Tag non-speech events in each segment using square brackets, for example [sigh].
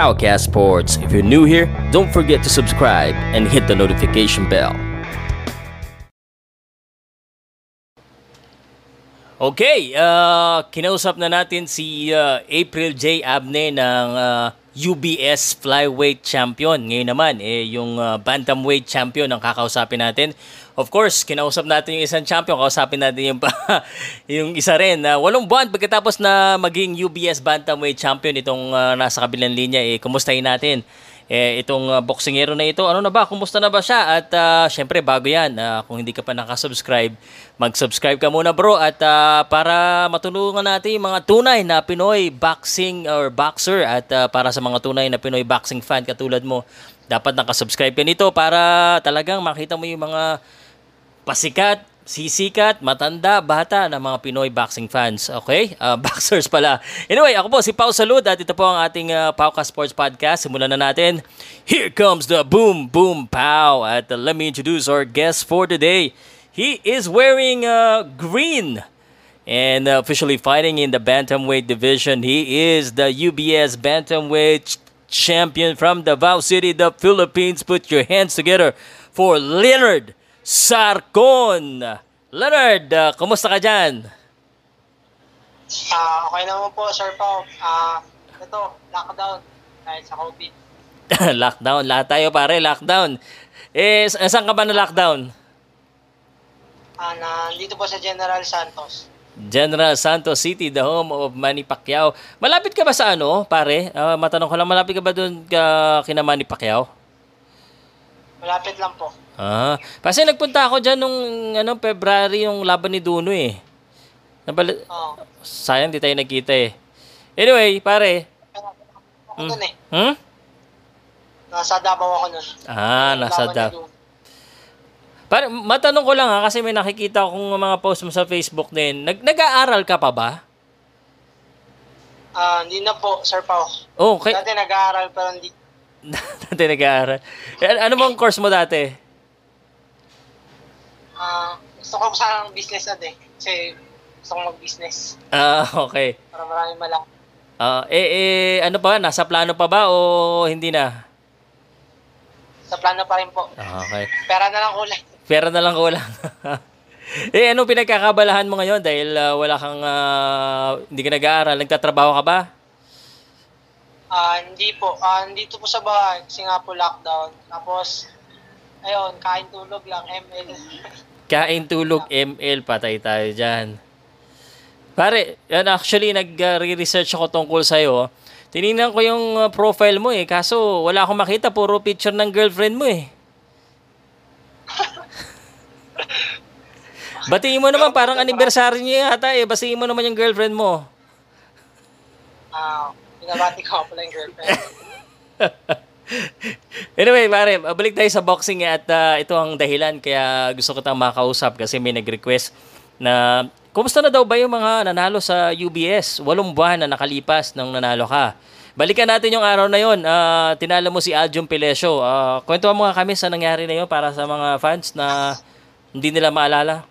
Powercast Sports. If you're new here, don't forget to subscribe and hit the notification bell. Okay, uh, kinausap na natin si uh, April J. Abne ng uh, UBS Flyweight Champion. Ngayon naman, eh, yung uh, Bantamweight Champion ang kakausapin natin. Of course, kinausap natin yung isang champion, kausapin natin yung, [laughs] yung isa rin. Uh, walong buwan pagkatapos na maging UBS Bantamweight Champion itong uh, nasa kabilang linya, eh, kumustahin natin eh, itong uh, boksingero na ito. Ano na ba? Kumusta na ba siya? At uh, syempre, bago yan, uh, kung hindi ka pa nakasubscribe, mag-subscribe ka muna bro. At uh, para matulungan natin yung mga tunay na Pinoy boxing or boxer at uh, para sa mga tunay na Pinoy boxing fan katulad mo, dapat nakasubscribe ka nito para talagang makita mo yung mga pasikat sisikat, matanda, bata na mga Pinoy boxing fans. Okay? Uh, [laughs] boxers pala. Anyway, ako po si Pau Salud at ito po ang ating uh, Pauka Sports Podcast. Simulan na natin. Here comes the boom, boom, pow. At uh, let me introduce our guest for today. He is wearing uh, green and uh, officially fighting in the bantamweight division. He is the UBS bantamweight champion from Davao City, the Philippines. Put your hands together for Leonard Sarcon. Leonard, uh, kumusta ka dyan? Uh, okay naman po, Sir Pao. Uh, ito, lockdown dahil sa COVID. [laughs] lockdown. Lahat tayo pare, lockdown. Eh, saan ka ba na lockdown? Uh, na, dito po sa General Santos. General Santos City, the home of Manny Pacquiao. Malapit ka ba sa ano, pare? Uh, matanong ko lang, malapit ka ba doon ka kina Manny Pacquiao? Malapit lang po. Ah, kasi nagpunta ako diyan nung ano February yung laban ni Duno eh. Nabal- oh. Sayang di tayo nagkita eh. Anyway, pare. Ako hmm. eh. Hmm? Nasa Davao ako nun. Ah, nasa Davao. Pare, matanong ko lang ha, kasi may nakikita akong mga post mo sa Facebook din. Nag nag-aaral ka pa ba? Ah, uh, hindi na po, Sir Pao. Oh, okay. Dati nag-aaral pero hindi. [laughs] dati nag-aaral. Eh, ano bang course mo dati? uh, gusto ko sana ng business ad eh. Kasi gusto ko mag-business. Ah, okay. Para maraming malaki. Ah, uh, eh, eh, ano pa? Nasa plano pa ba o hindi na? Sa plano pa rin po. Ah, okay. Pera na lang kulang. Pera na lang kulang. [laughs] eh, ano pinagkakabalahan mo ngayon dahil uh, wala kang, uh, hindi ka nag-aaral, nagtatrabaho ka ba? Ah, uh, hindi po. Ah, uh, dito po sa bahay kasi nga po lockdown. Tapos ayun, kain tulog lang ML. Kain tulog ML, patay tayo dyan. Pare, yan actually nag-research ako tungkol sa'yo. Tinignan ko yung uh, profile mo eh, kaso wala akong makita, puro picture ng girlfriend mo eh. [laughs] Batiin mo naman, parang anniversary niya yata eh. Batiin mo naman yung girlfriend mo. Ah, pinabati ko pala yung girlfriend. [laughs] anyway, pare, balik tayo sa boxing at uh, ito ang dahilan kaya gusto ko tayong makausap kasi may nag-request na kumusta na daw ba yung mga nanalo sa UBS? Walong buwan na nakalipas nang nanalo ka. Balikan natin yung araw na yon. Uh, tinalo mo si Aljum Pilesio. Uh, kwento mo nga kami sa nangyari na yon para sa mga fans na hindi nila maalala.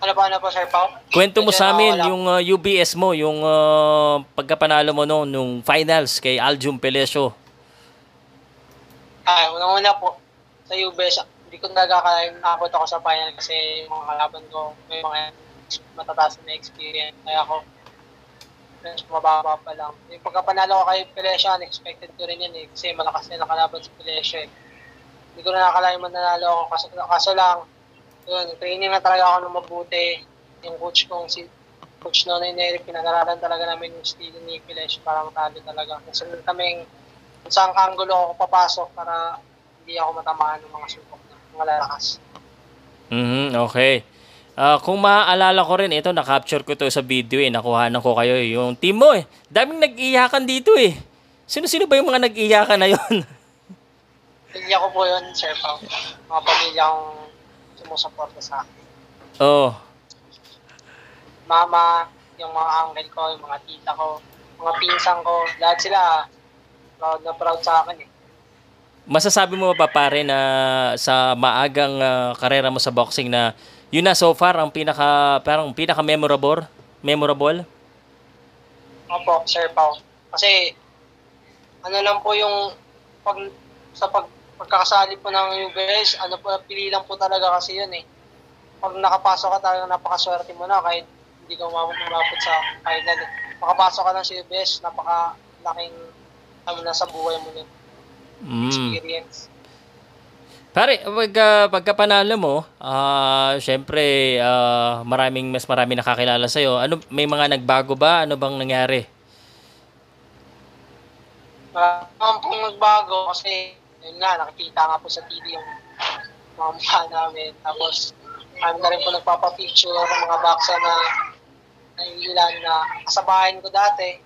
Ano ba, ano po, Sir Pao? Kwento mo sa amin yung uh, UBS mo, yung uh, pagkapanalo mo noon, nung finals kay Aljum Pelesio. Ay, una-una po, sa UBS, hindi ko nagkakalain nakakot ako sa final kasi yung mga kalaban ko, may mga matataas na experience. Kaya ako, mas mababa pa lang. Yung pagkapanalo ko kay Pelesio, unexpected ko rin yan eh, kasi malakas na nakalaban si Pelesio eh. Hindi ko na nakakalain mananalo ako, kaso, kaso lang, yun, training na talaga ako ng mabuti. Yung coach kong si Coach Nonoy Neri, pinag-aralan talaga namin yung style ni Pilesh para matalo talaga. Nasunod kaming kung saan kanggulo ako papasok para hindi ako matamaan ng mga supok na mga lalakas. Mm-hmm, okay. Uh, kung maaalala ko rin, ito, na-capture ko to sa video eh. Nakuhanan ko kayo eh. Yung team mo eh. Daming nag-iyakan dito eh. Sino-sino ba yung mga nag-iyakan na yun? [laughs] Pamilya ko po yun, Sir Pao. Mga pamilya kong sumusuporta sa akin. Oo. Oh. Mama, yung mga uncle ko, yung mga tita ko, mga pinsan ko, lahat sila proud na proud sa akin eh. Masasabi mo ba pare na sa maagang uh, karera mo sa boxing na yun na so far ang pinaka parang pinaka memorable memorable Opo, Sir Pao. Kasi ano lang po yung pag sa pag pagkakasali po ng UBS, ano po, pili lang po talaga kasi yun eh. Pag nakapasok ka talaga, napakaswerte mo na kahit hindi ka umabot sa final. Eh. Makapasok ka lang sa UBS, napaka-laking ano na sa buhay mo yun. Mm. Experience. Pare, pag, uh, pagka panalo mo, ah syempre, ah, maraming, mas marami nakakilala sa'yo. Ano, may mga nagbago ba? Ano bang nangyari? Marami pong nagbago kasi yun nga, nakikita nga po sa TV yung mga mukha namin. Tapos, kami na rin po nagpapapicture ng mga boxer na nangilan na kasabahin ko dati.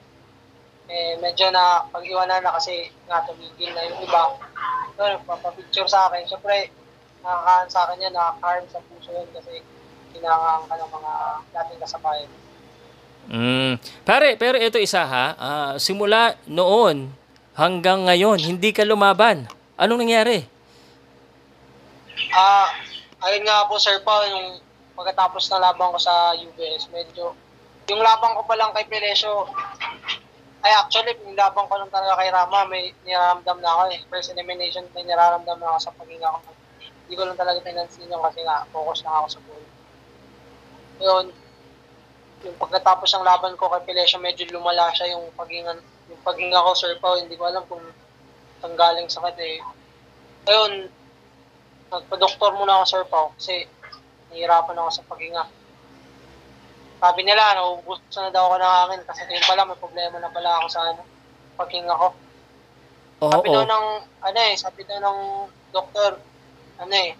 Eh, medyo na pag-iwanan na kasi nga tumigil na yung iba. So, nagpapapicture sa akin. Siyempre, nakakahan sa akin yan, nakaka-harm sa puso yun kasi kinangang ka ng mga dating kasabayan. Mm. Pare, pero ito isa ha, ah, simula noon hanggang ngayon, hindi ka lumaban. Anong nangyari? Ah, ayun nga po Sir Paul, yung pagkatapos ng laban ko sa UBS, medyo yung laban ko pa lang kay Pelesio, ay actually, yung laban ko lang talaga kay Rama, may niraramdam na ako eh. First elimination, may niraramdam na ako sa paghinga ko. Hindi ko lang talaga pinansin yung kasi nga, focus lang ako sa goal. Yun, yung pagkatapos ng laban ko kay Pelesio, medyo lumala siya yung paghinga, yung paghinga ko, Sir Paul, hindi ko alam kung saan galing sakit eh. Ayun, nagpa-doktor muna ako, Sir Pao, kasi nahihirapan ako sa paghinga. Sabi nila, nauubos na daw ako ng hangin kasi yun pala, may problema na pala ako sa ano, paghinga ko. Oo. Sabi daw ng, ano eh, sabi daw ng doktor, ano eh,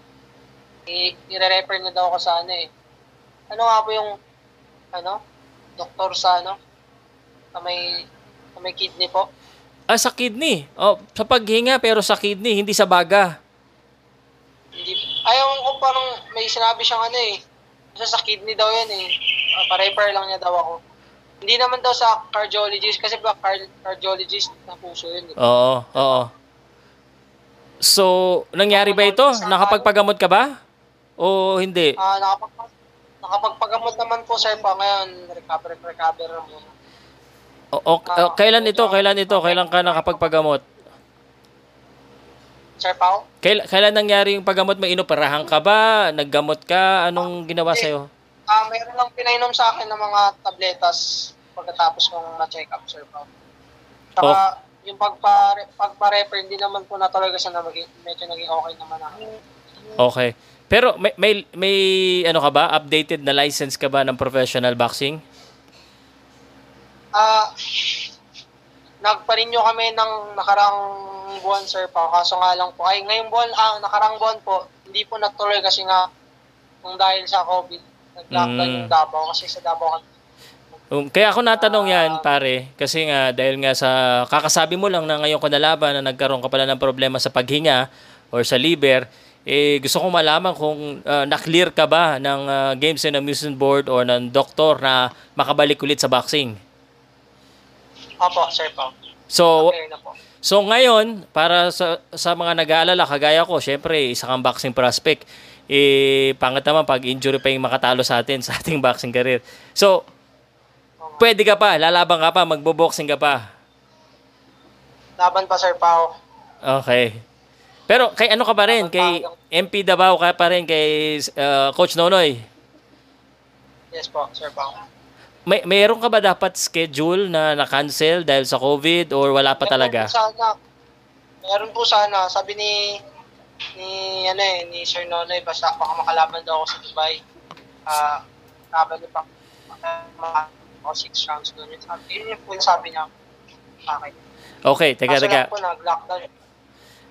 i- i-refer na daw ako sa ano eh. Ano nga po yung, ano, doktor sa ano, sa may, sa may kidney po. Ah, sa kidney. Oh, sa paghinga pero sa kidney, hindi sa baga. Hindi, ayaw ko parang may sinabi siyang ano eh. Sa, sa kidney daw yan eh. Uh, pa-refer lang niya daw ako. Hindi naman daw sa cardiologist kasi ba car- cardiologist na puso yun. Eh. Oo, oo. So, nangyari ba ito? Nakapagpagamot ka ba? O hindi? Ah, nakapag nakapagpagamot naman po sir pa ngayon. Recover, recover na muna. O, o- o- kailan ito? Kailan ito? Kailan ka nakapagpagamot? Sir Pao? Kailan, kailan nangyari yung paggamot mo? Inoperahan ka ba? Naggamot ka? Anong ginawa sa'yo? Ah, mayroon lang pinainom sa akin ng mga tabletas pagkatapos kong na-check up, Sir Pao. Saka, yung pagpa, pagpa-refer, hindi naman po na talaga siya na maging, medyo naging okay naman ako. Okay. Pero may, may, may ano ka ba? Updated na license ka ba ng professional boxing? Ah, nagpa-renew kami ng nakarang buwan, sir, pa. Kaso nga lang po, ay ngayong buwan, ah, nakarang buwan po, hindi po natuloy kasi nga, kung dahil sa COVID, nag-lockdown Mm. yung Davao kasi sa Davao kami. Um, kaya ako natanong yan, pare, kasi nga dahil nga sa kakasabi mo lang na ngayon ko nalaban na nagkaroon ka pala ng problema sa paghinga or sa liver, eh gusto kong malaman kung uh, na-clear ka ba ng uh, Games and Amusement Board or ng doktor na makabalik ulit sa boxing. Opo, sir po. So, Okay na po. So ngayon, para sa, sa mga nag-aalala, kagaya ko, syempre, isa kang boxing prospect. Eh, pangat naman pag injury pa yung makatalo sa atin [laughs] sa ating boxing career. So, pwede ka pa, lalaban ka pa, magbo-boxing ka pa. Laban pa, sir Pao. Okay. Pero kay ano ka pa rin? Kay MP Davao ka pa rin kay uh, Coach Nonoy. Yes po, sir Pao. May mayroon ka ba dapat schedule na na-cancel dahil sa COVID or wala pa talaga? Meron po sana, meron po sana, sabi ni ni ano eh, ni Sir Nonoy, basta baka makalaban daw ako sa Dubai. Ah, laban niya pa. Ako six rounds doon. Yun, yung po yung sabi niya. Okay. Okay, teka, Kaso teka. po, nag-lockdown.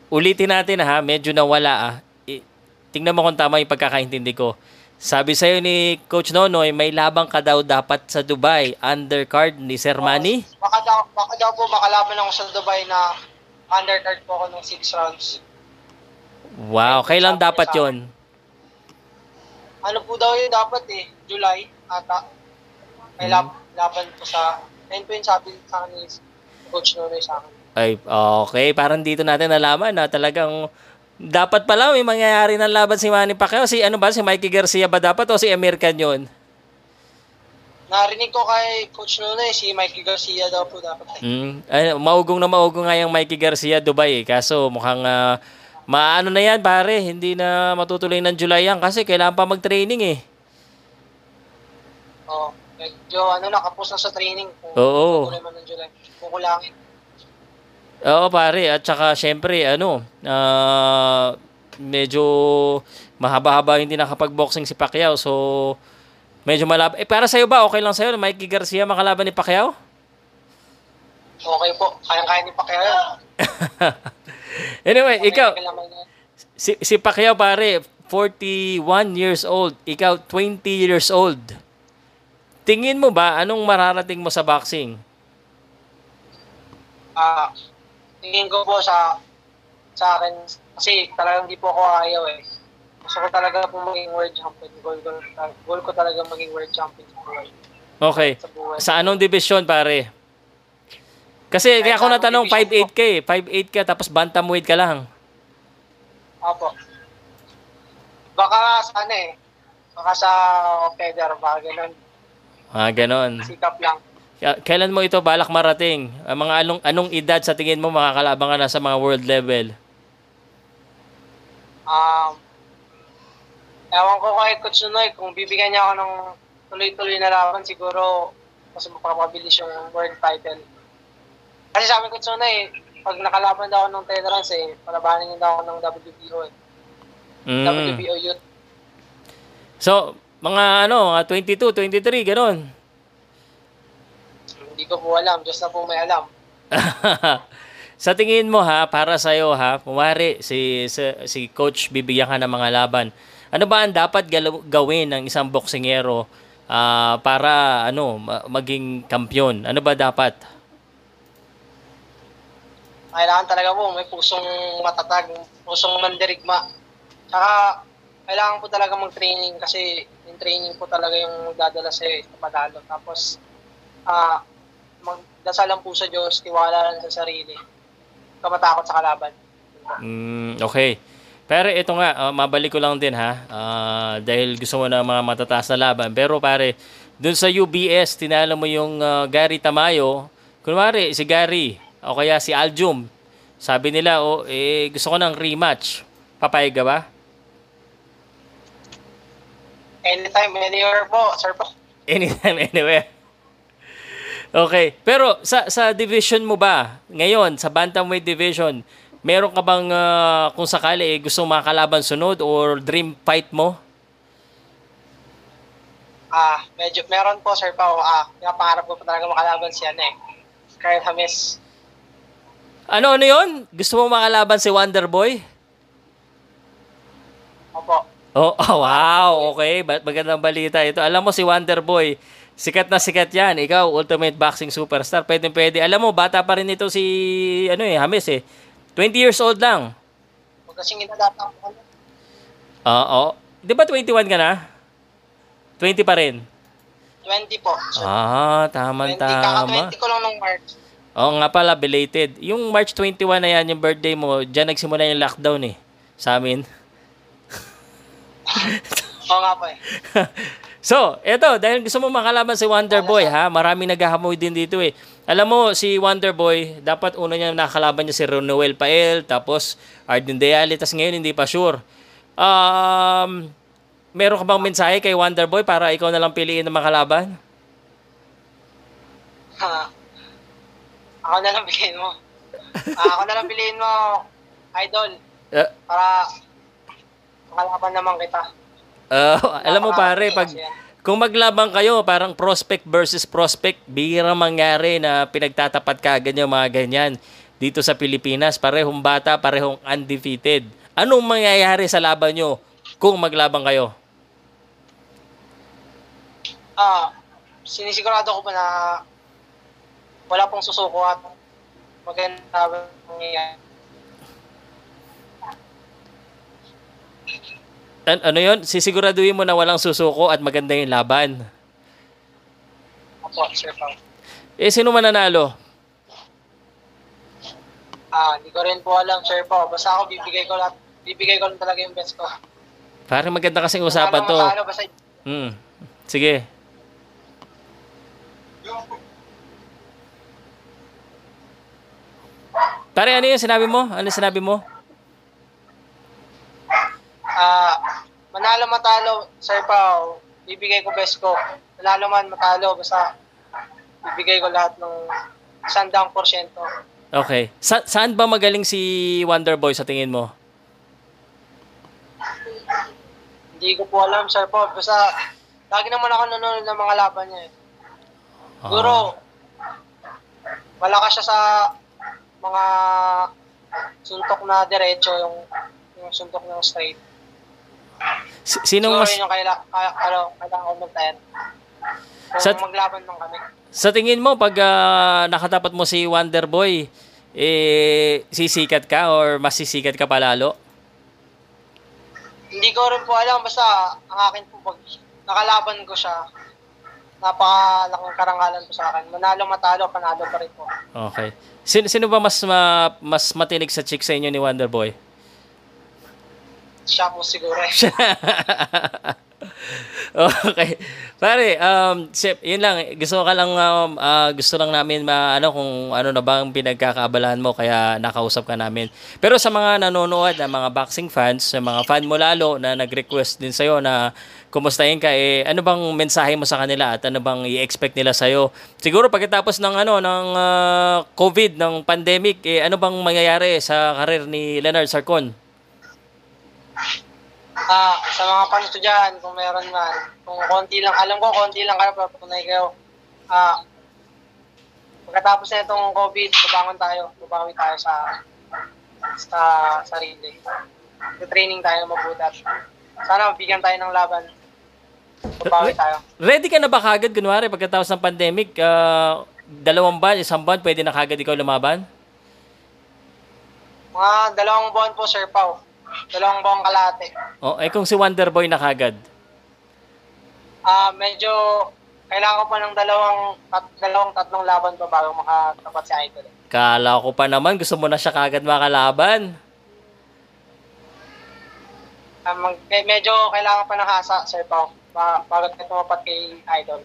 Ulitin natin ha, medyo nawala ah. I- tingnan mo kung tama yung pagkakaintindi ko. Sabi sa'yo ni Coach Nonoy, may labang ka daw dapat sa Dubai, undercard ni Sir Manny. Baka daw, baka daw po makalaban ako sa Dubai na undercard po ako ng six rounds. Wow, kailan Sabi dapat yon? Ano po daw yun dapat eh, July ata. May Hmm. lab- laban po sa, ayun po yung sabi sa akin ni Coach Nonoy sa akin. Ay, okay. Parang dito natin nalaman na talagang dapat pala may mangyayari ng laban si Manny Pacquiao. Si ano ba, si Mikey Garcia ba dapat o si American yon? narinig ko kay Coach Nuno eh, si Mikey Garcia daw po dapat eh. Mm. Ay, maugong na maugong nga yung Mikey Garcia Dubai eh. Kaso mukhang ah, maano na yan pare, hindi na matutuloy ng July yan kasi kailangan pa mag-training eh. Oo. medyo ano na, kapos na sa training. Kung Oo. tuloy man ng July. Kukulangin. Oo pare, at saka syempre ano, ah, medyo mahaba-haba hindi nakapag-boxing si Pacquiao. So medyo malab. Eh para sa iyo ba okay lang sa iyo na Mikey Garcia makalaban ni Pacquiao? Okay po. Kayang-kaya ni Pacquiao [laughs] anyway, ikaw, naman yan. si, si Pacquiao pare, 41 years old, ikaw 20 years old. Tingin mo ba anong mararating mo sa boxing? Ah, tingin ko po sa sa akin kasi talagang di po ako ayaw eh. Gusto ko talaga po maging world champion. Goal ko, goal ko talaga maging world champion sa buhay. Okay. Sa buhay. Sa anong division pare? Kasi kaya ako natanong division 5'8 ka eh. 5'8 ka tapos bantamweight ka lang. Opo. Baka sa ano eh. Baka sa Feder, baka ganun. Ah, ganon. Sikap lang. Kailan mo ito balak marating? Ang mga anong, anong edad sa tingin mo makakalaban ka na sa mga world level? Um, ewan ko kay Coach Nunoy, kung bibigyan niya ako ng tuloy-tuloy na laban, siguro mas mapapabilis yung world title. Kasi sabi ko Coach Nunoy, pag nakalaban daw ako ng 10 rounds eh, palabanin niya daw ako ng WBO eh. Mm. WBO youth. So, mga ano, mga 22, 23, ganon. Hindi ko po alam, Diyos na po may alam. [laughs] sa tingin mo ha, para sa iyo ha, kumari si, si si coach bibigyan ka ng mga laban. Ano ba ang dapat galaw- gawin ng isang boksingero ah, para ano ma- maging kampiyon? Ano ba dapat? Kailangan talaga po, may pusong matatag, pusong mandirigma. Tsaka, kailangan po talaga mag-training kasi yung training po talaga yung dadala sa sa panalo. Tapos, ah, magdasal lang po sa Diyos, tiwala lang sa sarili. Kamatakot sa kalaban. Mm, okay. Pero ito nga, ah, mabalik ko lang din ha. Ah, dahil gusto mo ng mga matataas na laban. Pero pare, dun sa UBS, tinalo mo yung ah, Gary Tamayo. Kunwari, si Gary, o kaya si Aljum. Sabi nila, oh, eh, gusto ko ng rematch. Papayag ka ba? Anytime, anywhere po, sir po. [laughs] Anytime, anywhere. Okay. Pero sa sa division mo ba, ngayon, sa Bantamweight division, meron ka bang, ah, kung sakali, eh, gusto makalaban sunod or dream fight mo? Ah, medyo, meron po, sir pa. Ah, pinapangarap ko po talaga makalaban siya na eh. Kyle James. Ano, ano yon? Gusto mo makalaban si Wonderboy? Opo. Oh, oh, [laughs] wow, okay. Magandang balita ito. Alam mo si Wonderboy, sikat na sikat yan. Ikaw, ultimate boxing superstar. Pwede, pwede. Alam mo, bata pa rin ito si, ano eh, James eh. 20 years old lang. Huwag kasing inadatang po. Oo. Di ba 21 ka na? 20 pa rin. 20 po. Sir. Ah, 20, tama-tama. kaka-20 ko lang nung March. Oo nga pala, belated. Yung March 21 na yan, yung birthday mo, dyan nagsimula yung lockdown eh. Sa amin. [laughs] Oo nga po eh. [laughs] so, eto, dahil gusto mo makalaban si Wonderboy, ha? Marami naghahamoy din dito eh. Alam mo, si Wonderboy, dapat una niya nakalaban niya si Ronoel Pael, tapos Arden Deali, tapos ngayon hindi pa sure. Um, meron ka bang mensahe kay Wonderboy para ikaw na lang piliin na makalaban? Ha. ako na lang piliin mo. Ah, ako na lang piliin mo, idol. Uh, [laughs] Para makalaban naman kita. Uh, [laughs] alam mo pare, pag kung maglaban kayo, parang prospect versus prospect, bihira mangyari na pinagtatapat ka agad yung mga ganyan dito sa Pilipinas. Parehong bata, parehong undefeated. Anong mangyayari sa laban nyo kung maglaban kayo? Ah, sinisigurado ko pa na wala pong susuko at maganda mangyayari an, ano yun, sisiguraduhin mo na walang susuko at maganda yung laban. Opo, sir Pao. Eh, sino mananalo? Ah, hindi ko rin po alam, sir Pao. Basta ako bibigay ko lahat, bibigay ko lang talaga yung best ko. Parang maganda kasi kasing usapan to. Ano, basta... Hmm. Sige. Pare, ano yung sinabi mo? Ano sinabi mo? Ah, uh, manalo matalo, Sir Pao, bibigay ko best ko. Manalo man matalo, basta bibigay ko lahat ng sandang porsyento. Okay. Sa- saan ba magaling si Wonderboy sa tingin mo? Hindi ko po alam, Sir Pao. Basta, lagi naman ako nanonood ng mga laban niya. Eh. Siguro, malakas siya sa mga suntok na diretso, yung, yung suntok ng straight. S- sinong Siguro mas yun yung kaila, kaya, ano, kailangan ko mag-tire. Kung Sa- maglaban lang kami. sa tingin mo pag ah, nakatapat mo si Wonderboy, eh sisikat ka or mas sisikat ka palalo? Hindi ko rin po alam, basta ang akin po pag nakalaban ko siya, napakalaking karangalan po sa akin. Manalo matalo, panalo pa rin po. Okay. Sino, sino ba mas ma- mas matinig sa chick sa inyo ni Wonderboy? Siya po siguro eh. [laughs] okay. Pare, um, Sip, yun lang. Gusto ka lang, um, ah, gusto lang namin ma, ano, kung ano na ba ang pinagkakaabalahan mo, kaya nakausap ka namin. Pero sa mga nanonood, na mga boxing fans, sa mga fan mo lalo, na nag-request din sa'yo na kumustahin ka, eh, ano bang mensahe mo sa kanila at ano bang i-expect nila sa'yo? Siguro pagkatapos ng, ano, ng ah, COVID, ng pandemic, eh, ano bang mangyayari sa karir ni Leonard Sarcon? Ah, sa mga fans ko dyan, kung meron man, kung konti lang, alam ko konti lang kayo, papunay kayo. Ah, pagkatapos na itong COVID, babangon tayo, babawi tayo sa sa sarili. training tayo mabuti. at Sana mabigyan tayo ng laban. Babawi tayo. Ready ka na ba kagad, kunwari, pagkatapos ng pandemic, ah, dalawang buwan, isang buwan, pwede na kagad ikaw lumaban? Mga dalawang buwan po, Sir Pau. Dalawang buwan kalate. O, eh kung si Wonderboy na kagad. Ah, medyo kailangan ko pa ng dalawang tat, dalawang tatlong laban pa bago makatapat si Idol. Kala ko pa naman, gusto mo na siya kagad makalaban. Ah, eh, medyo kailangan pa ng hasa, Sir Pao, ba, bago tayo tumapat kay Idol.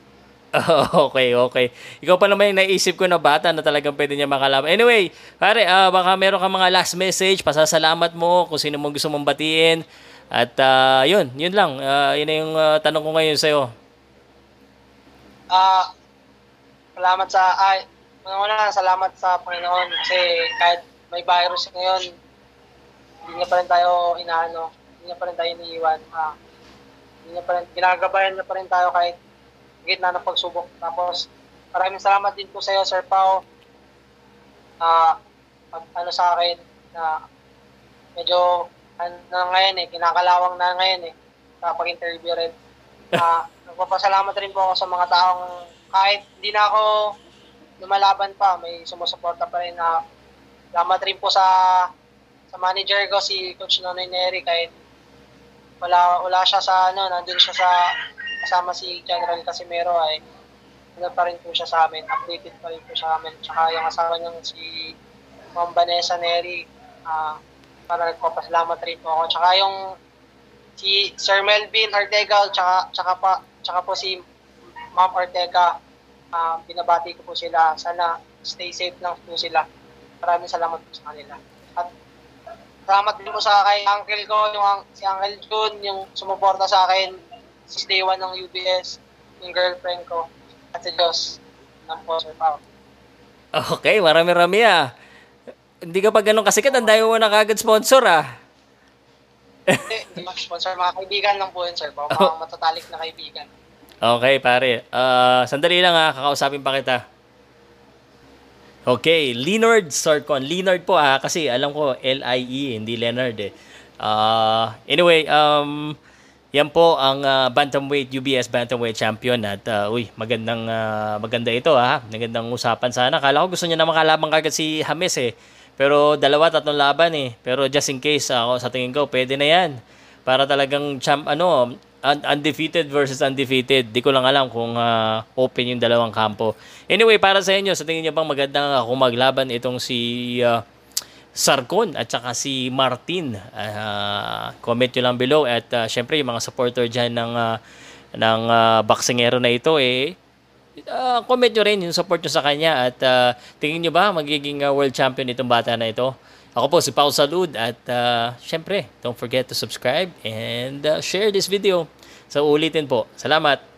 [laughs] okay, okay. Ikaw pa naman yung naisip ko na bata na talagang pwede niya makalaban. Anyway, pare, ah, baka meron ka mga last message, pasasalamat mo kung sino mo gusto mong batiin. At ah, yun, yun lang. Ah, yun yung ah, tanong ko ngayon sa'yo. Ah, salamat sa ay, una salamat sa Panginoon kasi kahit may virus ngayon, hindi niya pa rin tayo inaano, hindi niya pa rin tayo iniiwan. Ah, hindi niya pa rin, ginagabayan niya pa rin tayo kahit gitna ng pagsubok. Tapos, maraming salamat din po sa iyo, Sir Pao. Ah, pag ano sa akin na medyo ano na ngayon eh, kinakalawang na ngayon eh, sa pag-interview rin. Ah, [laughs] nagpapasalamat rin po ako sa mga taong kahit hindi na ako lumalaban pa, may sumusuporta pa rin na salamat rin po sa sa manager ko si Coach Nonoy Neri kahit wala wala siya sa ano, nandun siya sa kasama si General Casimero ay ano pa rin po siya sa amin, updated pa rin po siya sa amin. Tsaka yung asawa niyang si Ma'am Vanessa Neri, ah para nagpapasalamat rin po ako. Tsaka yung si Sir Melvin Ortega, tsaka, tsaka, pa, tsaka po si Ma'am Ortega, ah binabati ko po sila. Sana stay safe lang po sila. Maraming salamat po sa kanila. At salamat din po sa kay uncle ko, yung si Uncle Jun, yung sumuporta sa akin since day one ng UBS, yung girlfriend ko, at si Diyos ng po, Sir Pao. Okay, marami-rami ah. Hindi ka pa ganun kasikat, ang dami mo na kagad sponsor ah. Hindi, hindi sponsor, mga kaibigan lang po yun, Sir Pao. Mga matatalik na kaibigan. Okay, pare. Ah, sandali lang ha, kakausapin pa kita. Okay, Leonard Sarcon. Leonard po ah, kasi alam ko L-I-E, hindi Leonard eh. Ah, anyway, um, yan po ang ah, Bantamweight, UBS Bantamweight Champion at ah, uy, magandang ah, maganda ito ha. Magandang usapan sana. Kala ko gusto niya na makalabang kagad si James eh. Pero dalawa, tatlong laban eh. Pero just in case, ako sa tingin ko, pwede na yan. Para talagang champ, ano, un- undefeated versus undefeated. Di ko lang alam kung ah, open yung dalawang kampo. Anyway, para sa inyo, sa tingin niyo bang magandang uh, kung maglaban itong si ah, Sarcon at saka si Martin. Ah, comment nyo lang below at ah, syempre yung mga supporter dyan ng, ah, ng ah, boxingero na ito eh uh, comment nyo rin yung support nyo sa kanya at uh, tingin nyo ba magiging uh, world champion itong bata na ito? Ako po si Paul Salud at uh, syempre, don't forget to subscribe and uh, share this video. So ulitin po. Salamat!